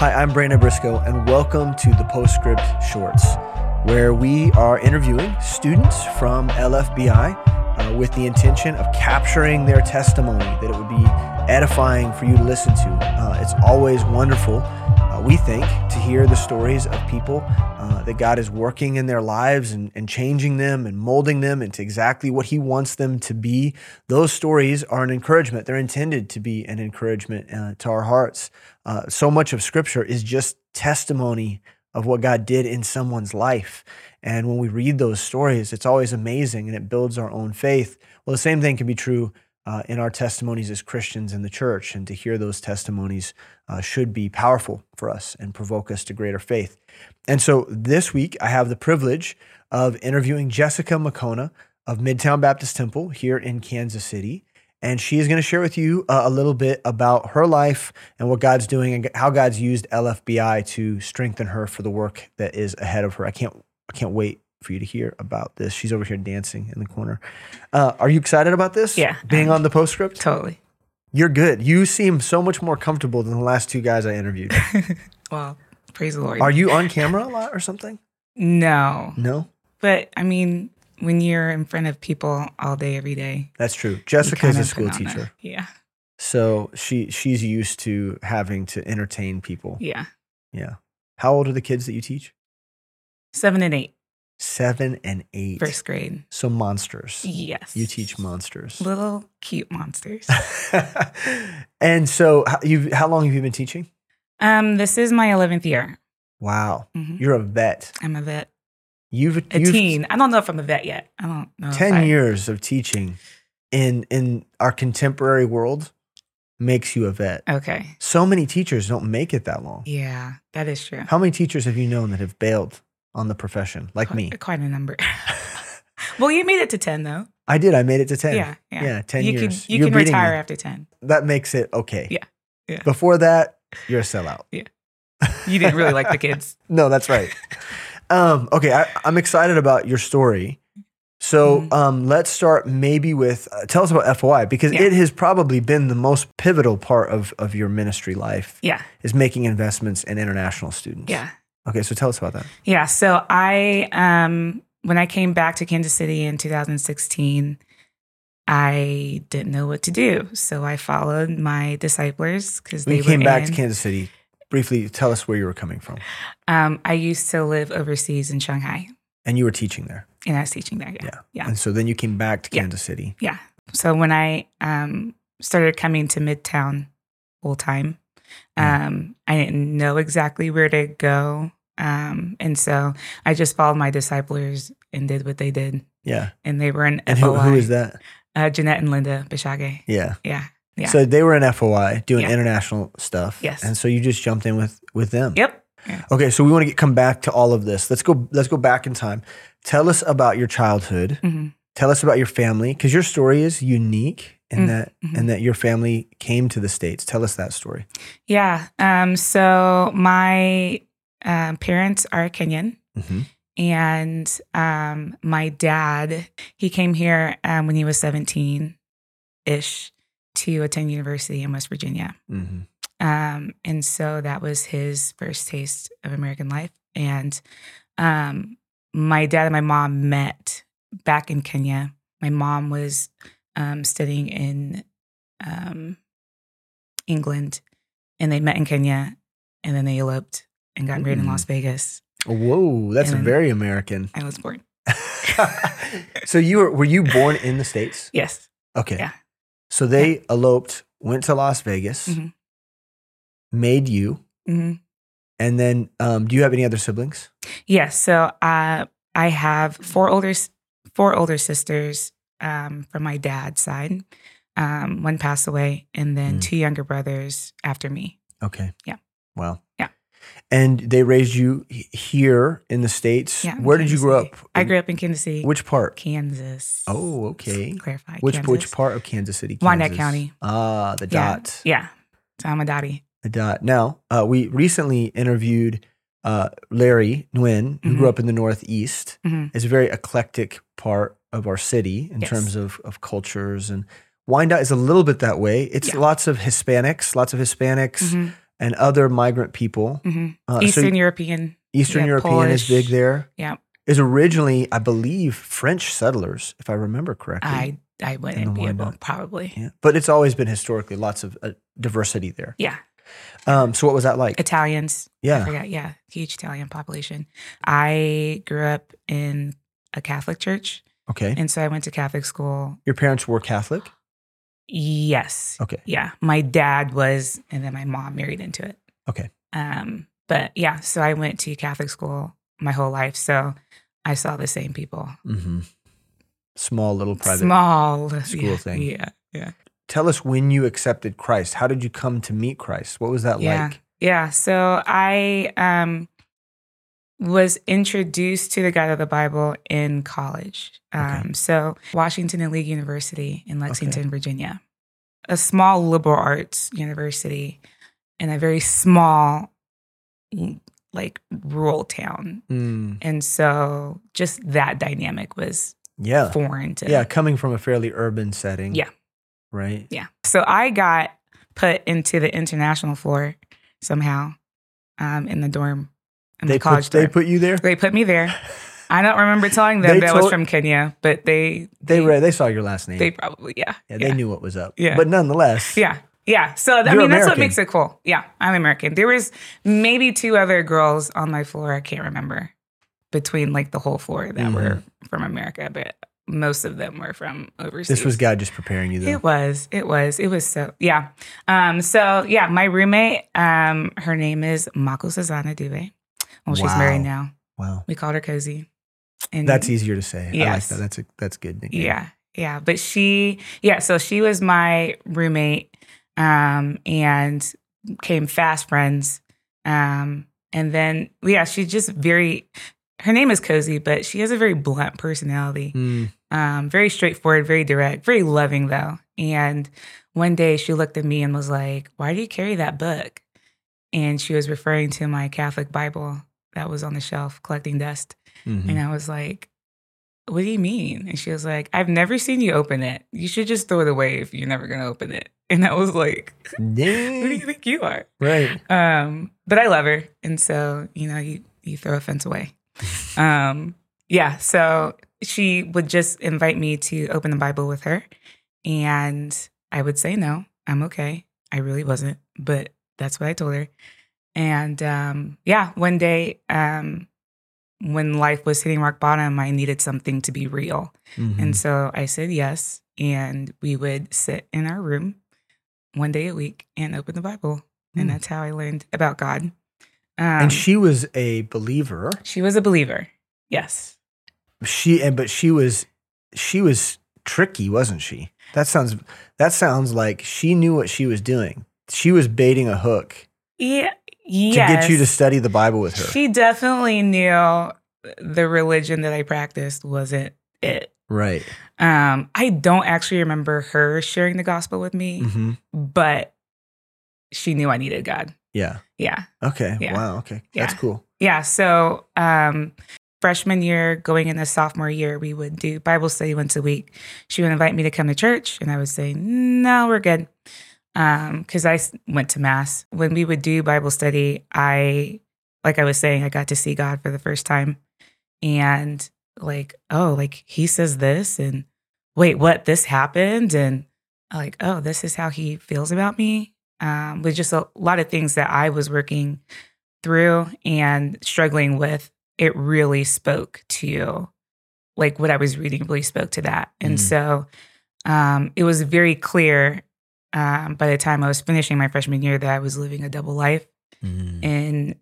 Hi, I'm Brandon Briscoe, and welcome to the Postscript Shorts, where we are interviewing students from LFBI uh, with the intention of capturing their testimony, that it would be edifying for you to listen to. Uh, it's always wonderful, uh, we think, to hear the stories of people uh, that God is working in their lives and, and changing them and molding them into exactly what He wants them to be. Those stories are an encouragement. They're intended to be an encouragement uh, to our hearts. Uh, so much of Scripture is just testimony of what God did in someone's life. And when we read those stories, it's always amazing and it builds our own faith. Well, the same thing can be true uh, in our testimonies as Christians in the church. And to hear those testimonies uh, should be powerful for us and provoke us to greater faith. And so this week, I have the privilege of interviewing Jessica Makona of Midtown Baptist Temple here in Kansas City. And she is going to share with you uh, a little bit about her life and what God's doing and how God's used LFBI to strengthen her for the work that is ahead of her. I can't, I can't wait for you to hear about this. She's over here dancing in the corner. Uh, are you excited about this? Yeah. Being on the postscript? Totally. You're good. You seem so much more comfortable than the last two guys I interviewed. Well, praise the Lord. Are you on camera a lot or something? no, No? but I mean, when you're in front of people all day, every day, That's true. Jessica's a school teacher. yeah, So she she's used to having to entertain people. yeah. Yeah. How old are the kids that you teach? Seven and eight, Seven and eight. first grade. So monsters. Yes. You teach monsters. little cute monsters. and so how- you how long have you been teaching? um, this is my eleventh year. Wow. Mhm. You're a vet. I'm a vet, You've a you've teen. I don't know if I'm a vet yet. I don't know. 10 I- years of teaching in in our contemporary world makes you a vet. Okay. So many teachers don't make it that long. Yeah, that is true. How many teachers have you known that have bailed on the profession like quite, me? Quite a number. well, you made it to ten though. I did. I made it to 10. Yeah, yeah. Yeah, 10 you years. Can, you You're can retire me. after ten. That makes it okay. Yeah, yeah. Before that, you're a sellout. Yeah. You didn't really like the kids. No, that's right. um, okay, I, I'm excited about your story. So Mhm. um, let's start maybe with uh, tell us about FOI because Yeah. it has probably been the most pivotal part of, of your ministry life Yeah, is making investments in international students. yeah. Okay, so tell us about that. Yeah. So I, um, when I came back to Kansas City in 2016, I didn't know what to do. So I followed my disciplers because they you came back in, to Kansas City, briefly tell us where you were coming from. Um, I used to live overseas in Shanghai, And you were teaching there. and I was teaching there. Yeah. Yeah. Yeah. And so then you came back to Yeah. Kansas City. Yeah. So when I um, started coming to Midtown full time, Mm. um, I didn't know exactly where to go. Um, and so I just followed my disciplers and did what they did. Yeah. And they were in And who, FOI. who is that? Uh, Jeanette and Linda Bishage. Yeah. Yeah. Yeah. So they were in FOI doing Yeah. international stuff. Yes. And so you just jumped in with with them. Yep. Okay, so we want to get, come back to all of this. Let's go. Let's go back in time. Tell us about your childhood. hmm Tell us about your family, because your story is unique in Mm, that mhm. and that your family came to the states. Tell us that story. Yeah. Um, so my um, parents are Kenyan. hmm And um, my dad, he came here um, when he was 17 ish to attend university in West Virginia. hmm Um, and so that was his first taste of American life. And um, my dad and my mom met back in Kenya. My mom was um, studying in um, England, and they met in Kenya, and then they eloped and got married in Mm. Las Vegas. Whoa, that's very American. I was born. so you were were you born in the states? Yes. Okay. Yeah. So they eloped, went to Las Vegas, Mhm. made you, hmm and then um, do you have any other siblings? Yes. So uh, I have four older four older sisters um, from my dad's side. Um, one passed away, and then Mm. two younger brothers after me. Okay. Yeah. Wow. Yeah. And they raised you here in the states. Yeah, Where did you grow up? I grew up in Kansas City, Which part? Kansas. Oh, okay. Clarify. Which Kansas. which part of Kansas City? Wyandotte County. Ah, the Yeah. dot. Yeah. So I'm a dotty. The dot. Now, uh, we recently interviewed uh, Larry Nguyen, who grew Mhm. up in the Northeast. Mhm. It's a very eclectic part of our city in Yes. terms of, of cultures. And Wyandotte is a little bit that way. It's Yeah. lots of Hispanics, lots of Hispanics, Mhm. And other migrant people. hmm Uh, so Eastern European. Eastern yeah, European is big Polish. there. Yeah. Is originally, I believe, French settlers, if I remember correctly. I I wouldn't be able probably. yeah. But it's always been historically lots of uh, diversity there. Yeah. Um, so what was that like? Italians. I Yeah. forgot. Yeah, huge Italian population. I grew up in a Catholic church, Okay. and so I went to Catholic school. Your parents were Catholic? Yes. Okay. Yeah, my dad was, and then my mom married into it. Okay. Um, but yeah, so I went to Catholic school my whole life, so I saw the same people. Mm-hmm. Small little private. Small school yeah, thing. Yeah, yeah, Tell us when you accepted Christ. How did you come to meet Christ? What was that yeah, like? yeah. So I um was introduced to the God of the Bible in college. Um, Okay. So Washington and Lee University in Lexington, Virginia, a small liberal arts university in a very small, like rural town. Mm, And so just that dynamic was yeah. foreign to Yeah. Coming from a fairly urban setting. Yeah. Right. Yeah. So I got put into the international floor somehow um, in the dorm in They the college put, they put you there? They put me there. I don't remember telling them They that I was told- from Kenya, but they They read, they saw your last name. they probably yeah yeah, they knew what was up. Yeah. But nonetheless. yeah yeah. So I You're mean that's what American. makes it cool. Yeah, I'm American. There was maybe two other girls on my floor. I can't remember between like the whole floor that Mhm. were from America, but most of them were from overseas. This was God just preparing you though. It was. It was. It was so yeah. Um, so yeah, my roommate, um, her name is Mako Sazana Dube. Well, she's married now. Wow. We called her Cozy. And That's easier to say. I like Yes. that. That's a that's good. nickname. yeah, yeah. But she, yeah, so she was my roommate, um, and came fast friends. Um, and then yeah, she's just very her name is Cozy, but she has a very blunt personality. Mm, um, very straightforward, very direct, very loving though. And one day she looked at me and was like, "Why do you carry that book?" And she was referring to my Catholic Bible that was on the shelf collecting dust. mhm. And I was like, "What do you mean?" And she was like, "I've never seen you open it. You should just throw it away if you're never gonna open it." And I was like, "Who do you think you are?" Right. Um, but I love her, and so you know, you you throw a fence away. Um, yeah, so she would just invite me to open the Bible with her, and I would say no, I'm okay. I really wasn't, but that's what I told her. And um, yeah, one day, um, when life was hitting rock bottom, I needed something to be real, Mhm. and so I said yes, and we would sit in our room one day a week and open the Bible, and Hmm. that's how I learned about God. Um, and she was a believer. she was a believer. Yes. She and but she was she was tricky, wasn't she? That sounds that sounds like she knew what she was doing. She was baiting a hook Yeah. To get you to study the Bible with her. She definitely knew the religion that I practiced wasn't it. right. Um, I don't actually remember her sharing the gospel with me, hmm but she knew I needed God. Yeah. Yeah. Okay. Yeah. Wow. Okay. That's cool. Yeah. So um freshman year, going into sophomore year, we would do Bible study once a week. She would invite me to come to church and I would say, No, we're good. Um, because I s- went to mass. When we would do Bible study, I like I was saying, I got to see God for the first time. And like, oh, like he says this and wait, what? This happened? And like, oh, this is how he feels about me. Um, with just a lot of things that I was working through and struggling with, it really spoke to like what I was reading really spoke to that. And Mm. so um, it was very clear um, by the time I was finishing my freshman year that I was living a double life. Mm. And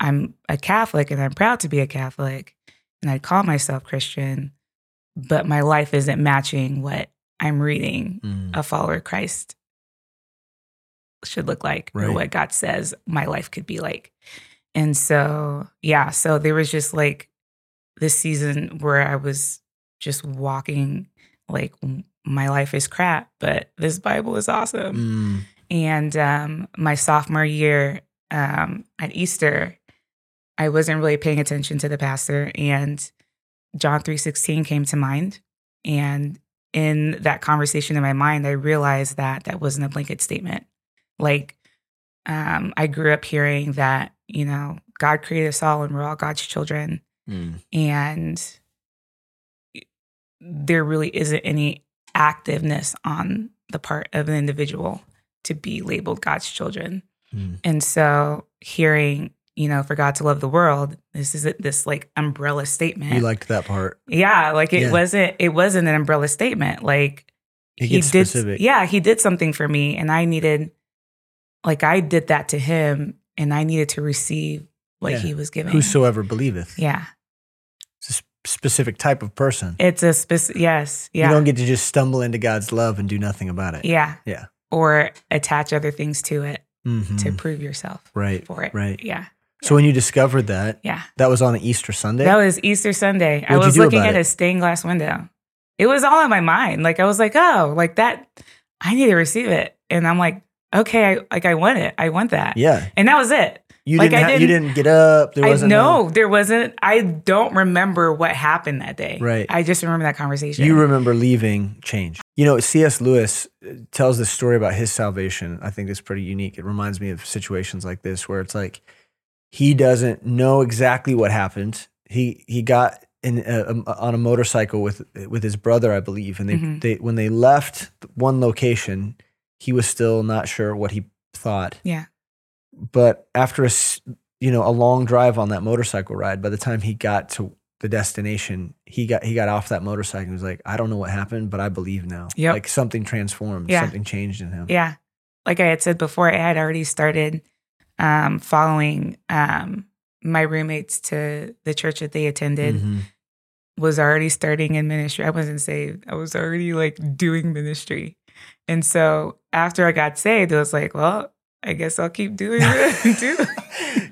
I'm a Catholic and I'm proud to be a Catholic and I call myself Christian, but my life isn't matching what I'm reading Mm. a follower of Christ should look like or what God says my life could be like. And so, yeah, so there was just like this season where I was just walking like "M- my life is crap, but this Bible is awesome. Mm. And um, my sophomore year um, at Easter, I wasn't really paying attention to the pastor, and John three sixteen came to mind. And in that conversation in my mind, I realized that that wasn't a blanket statement. Like um, I grew up hearing that, you know, God created us all and we're all God's children. Mm. And there really isn't any activeness on the part of an individual to be labeled God's children. Mm. And so hearing, you know, for God to love the world, this isn't this like umbrella statement. You liked that part. yeah, like it Yeah. wasn't it wasn't an umbrella statement. Like gets did specific. yeah, he did something for me and I needed like I did that to him and I needed to receive what Yeah. he was giving. Whosoever believeth. yeah. It's a s- specific type of person. It's a specific yes, yeah. You don't get to just stumble into God's love and do nothing about it. yeah. Yeah. Or attach other things to it Mhm. to prove yourself Right. for it. right. Yeah. So when you discovered that, Yeah. that was on Easter Sunday. That was Easter Sunday. I What'd you was looking at it? a stained glass window. It was all in my mind. Like I was like, oh, like that, I need to receive it. And I'm like, okay, I like I want it. I want that. yeah. And that was it. You Like, didn't. I ha- you didn't- didn't get up. There wasn't. no, there wasn't. I don't remember what happened that day. Right. I just remember that conversation. You remember leaving change. You know, C.S. Lewis uh, tells this story about his salvation. I think it's pretty unique. It reminds me of situations like this where it's like he doesn't know exactly what happened. He he got in a, a- on a motorcycle with with his brother, I believe, and they, Mhm. they when they left one location, he was still not sure what he thought. Yeah. But after a you know a long drive on that motorcycle ride, by the time he got to the destination, he got he got off that motorcycle and was like, I don't know what happened, but I believe now. Yep. Like something transformed, Yeah. something changed in him. Yeah. Like I had said before, I had already started um, following um, my roommates to the church that they attended. Mhm. was already starting in ministry. I wasn't saved. I was already like doing ministry. And so after I got saved, it was like, well, I guess I'll keep doing it. do.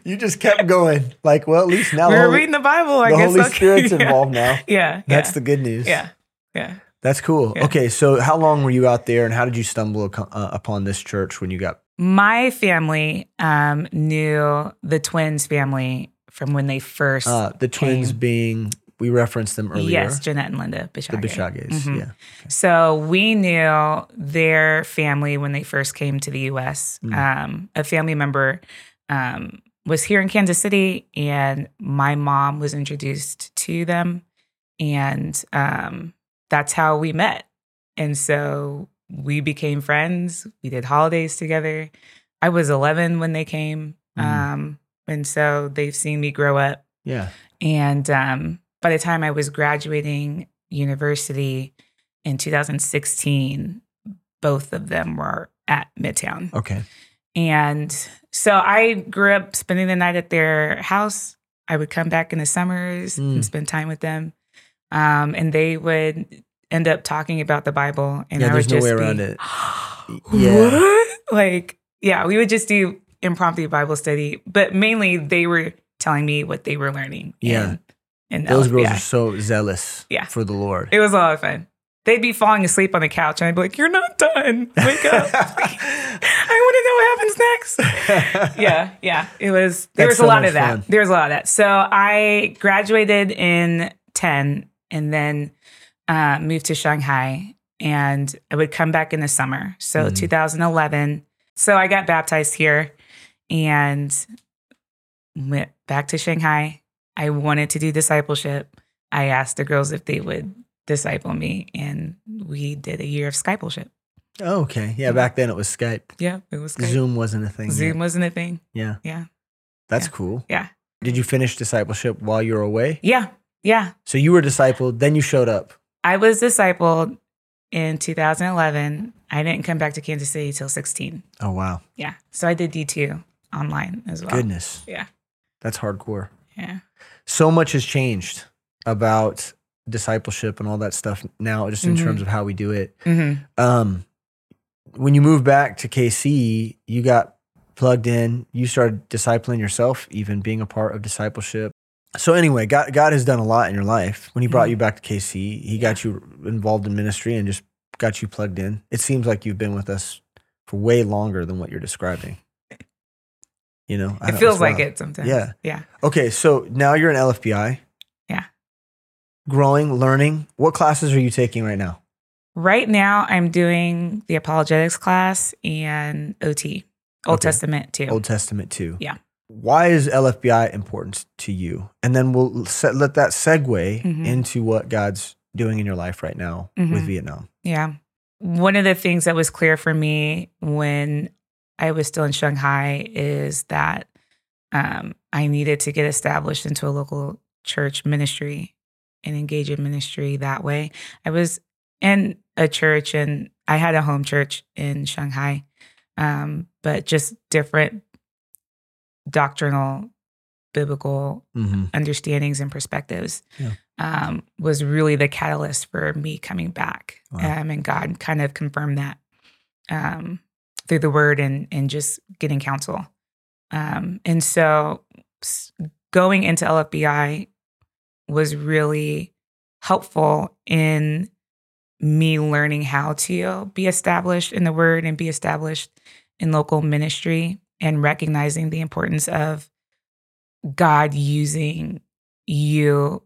you just kept going. Like, well, at least now were Holy, reading the Bible. I the guess Holy I'll Spirit's keep, yeah. involved now. Yeah. That's yeah, the good news. yeah. Yeah. That's cool. Yeah. Okay, so how long were you out there, and how did you stumble uh, upon this church when you got? My family um, knew the twins family from when they first. Uh, the twins came. being we referenced them earlier. Yes, Jeanette and Linda the Bishage. Bishages. Mhm. Yeah. So we knew their family when they first came to the US. Mm. Um, a family member um, was here in Kansas City, and my mom was introduced to them. And um, that's how we met. And so we became friends. We did holidays together. I was 11 when they came. Mhm. Um, and so they've seen me grow up. Yeah. And um, by the time I was graduating university in 2016, both of them were at Midtown. Okay. And so I grew up spending the night at their house. I would come back in the summers Mm. and spend time with them. Um, and they would end up talking about the Bible. And Yeah, I there's would no just way be, around it. yeah. Yeah. Like, yeah, we would just do impromptu Bible study, but mainly they were telling me what they were learning. Yeah. in- in Those girls are so zealous. Yeah. For the Lord. It was a lot of fun. They'd be falling asleep on the couch, and I'd be like, "You're not done. Wake up! I want to know what happens next." Yeah, yeah. It was. There That's was a so lot of that. fun. There was a lot of that. So I graduated in ten, and then uh, moved to Shanghai, and I would come back in the summer. So Mhm. 2011. So I got baptized here, and went back to Shanghai. I wanted to do discipleship. I asked the girls if they would disciple me, and we did a year of Skypleship. Oh, okay. Yeah. Back then it was Skype. Yeah, it was Skype. Zoom wasn't a thing. yet. Zoom wasn't a thing. Yeah. Yeah. That's Yeah. cool. Yeah. Did you finish discipleship while you were away? Yeah, yeah. So you were discipled, then you showed up. I was discipled in 2011. I didn't come back to Kansas City till 16. Oh wow. Yeah, so I did D2 online as well. Goodness. Yeah, That's hardcore. Yeah. So much has changed about discipleship and all that stuff now, just in Mhm. terms of how we do it. hmm Um, when you moved back to KC, you got plugged in. You started discipling yourself, even being a part of discipleship. So anyway, God, God has done a lot in your life. When He brought Mhm. you back to KC, He got you involved in ministry and just got you plugged in. It seems like you've been with us for way longer than what you're describing. You know, I It feels like it sometimes. Yeah. yeah. Okay, so now you're in LFBI. Yeah. Growing, learning. What classes are you taking right now? Right now, I'm doing the apologetics class and OT. Old Okay. Testament too. Old Testament too. Yeah. Why is LFBI important to you? And then we'll set, let that segue Mhm. into what God's doing in your life right now with Mhm. Vietnam. Yeah. One of the things that was clear for me when I was still in Shanghai is that um, I needed to get established into a local church ministry and engage in ministry that way. I was in a church and I had a home church in Shanghai, um, but just different doctrinal, biblical Mm-hmm. understandings and perspectives Yeah. um, was really the catalyst for me coming back. Wow. Um, and God kind of confirmed that um, through the word and, and just getting counsel. Um, and so going into LFBI was really helpful in me learning how to be established in the word and be established in local ministry and recognizing the importance of God using you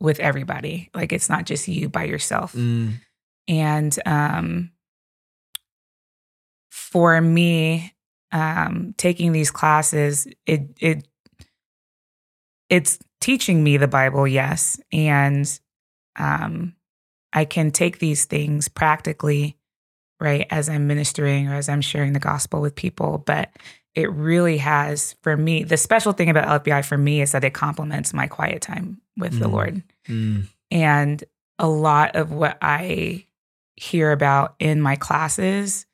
with everybody. Like it's not just you by yourself. Mm. And um, for me, um, taking these classes, it it it's teaching me the Bible, yes, and um, I can take these things practically, right, as I'm ministering or as I'm sharing the gospel with people. But it really has, for me, the special thing about LFBI for me is that it complements my quiet time with the Mm. Lord. Mm. And a lot of what I hear about in my classes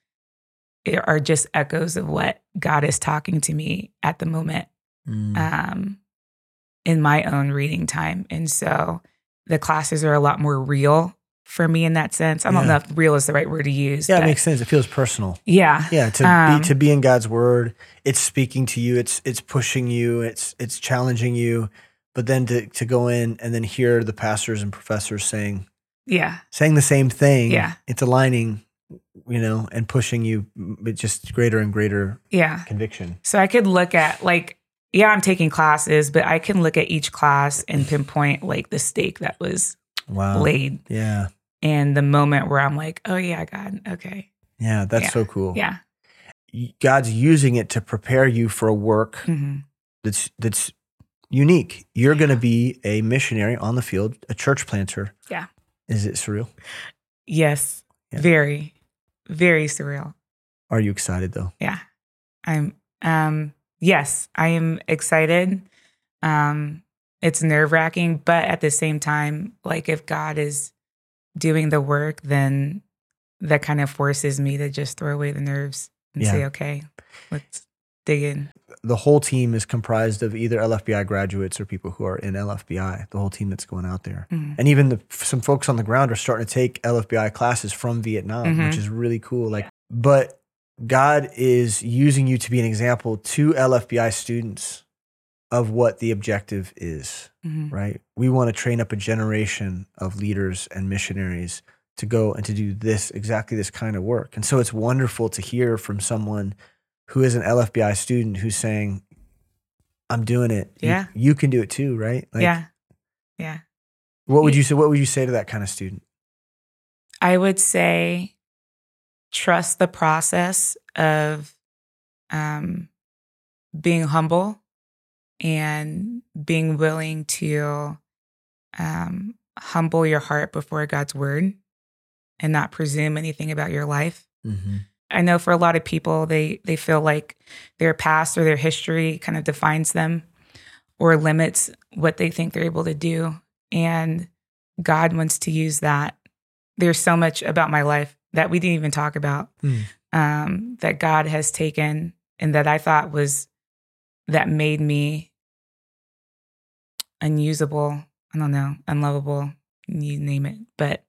are just echoes of what God is talking to me at the moment Mm. um, in my own reading time. And so the classes are a lot more real for me in that sense. I don't Yeah. know if real is the right word to use. yeah, it makes sense. It feels personal. yeah. Yeah, to Um, be to be in God's word, it's speaking to you, it's it's pushing you, it's it's challenging you, but then to to go in and then hear the pastors and professors saying Yeah. saying the same thing, Yeah. it's aligning, you know, and pushing you with just greater and greater Yeah. conviction. So I could look at like, yeah, I'm taking classes, but I can look at each class and pinpoint like the stake that was Wow. laid Yeah. and the moment where I'm like, oh yeah, God, okay. Yeah, that's Yeah. so cool. Yeah. God's using it to prepare you for a work hmm that's that's unique. You're going to be a missionary on the field, a church planter. Yeah. Is it surreal? Yes. Yeah. Very, very surreal. Are you excited though? Yeah. I'm um yes, I am excited. Um it's nerve-wracking, but at the same time, like if God is doing the work, then that kind of forces me to just throw away the nerves and Yeah. say, okay, let's dig in. The whole team is comprised of either LFBI graduates or people who are in LFBI. The whole team that's going out there, Mhm. and even the, some folks on the ground are starting to take LFBI classes from Vietnam, which Mhm. is really cool. Like, but God is using you to be an example to LFBI students of what the objective is. Mhm. right? We want to train up a generation of leaders and missionaries to go and to do this exactly this kind of work. And so it's wonderful to hear from someone who is an LFBI student who's saying, I'm doing it. Yeah. You, can do it too, right? Like, yeah. Yeah. What would you say? What would you say to that kind of student? I would say trust the process of um, being humble and being willing to um, humble your heart before God's word and not presume anything about your life. Mm-hmm. I know for a lot of people, they they feel like their past or their history kind of defines them or limits what they think they're able to do. And God wants to use that. There's so much about my life that we didn't even talk about Mm. um, that God has taken and that I thought was that made me unusable. I don't know, unlovable, you name it. But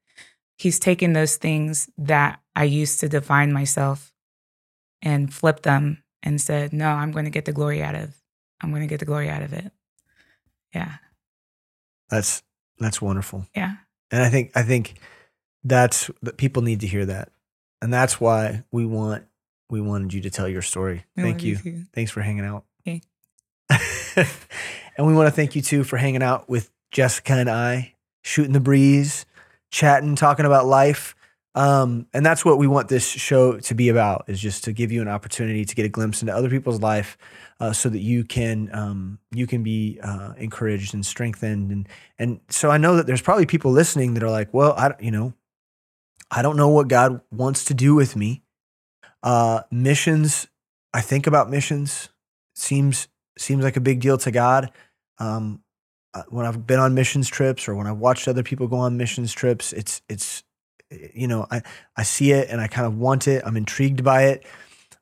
He's taken those things that I used to define myself and flipped them and said, no, I'm going to get the glory out of. I'm going to get the glory out of it. Yeah. That's that's wonderful. Yeah. And I think I think that's that people need to hear that. And that's why we want we wanted you to tell your story. I Thank love you. Thanks for hanging out. Okay. and we want to thank you too for hanging out with Jessica and I, shooting the breeze, chatting, talking about life. Um, and that's what we want this show to be about is just to give you an opportunity to get a glimpse into other people's life uh, so that you can um, you can be uh, encouraged and strengthened. And and so I know that there's probably people listening that are like well I you know I don't know what God wants to do with me. Uh, missions I think about missions. Seems seems like a big deal to God. Um, uh, when I've been on missions trips or when I've watched other people go on missions trips it's it's you know, I, I see it and I kind of want it. I'm intrigued by it.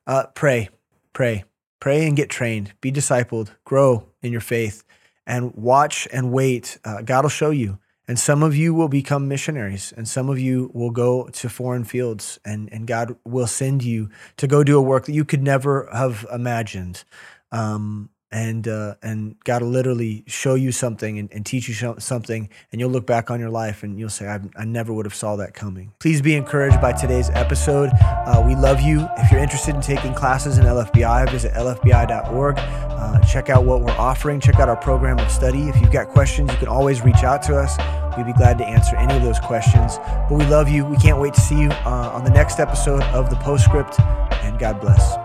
Uh, pray, pray, pray and get trained. Be discipled, grow in your faith, and watch and wait. Uh, God will show you. And some of you will become missionaries, and some of you will go to foreign fields, and, and God will send you to go do a work that you could never have imagined. Um, and uh, and God will literally show you something and, and teach you something, and you'll look back on your life and you'll say, I, I never would have saw that coming. Please be encouraged by today's episode. Uh, we love you. If you're interested in taking classes in LFBI, visit lfbi.org. Uh, check out what we're offering. Check out our program of study. If you've got questions, you can always reach out to us. We'd be glad to answer any of those questions. But we love you. We can't wait to see you uh, on the next episode of the Postscript, and God bless.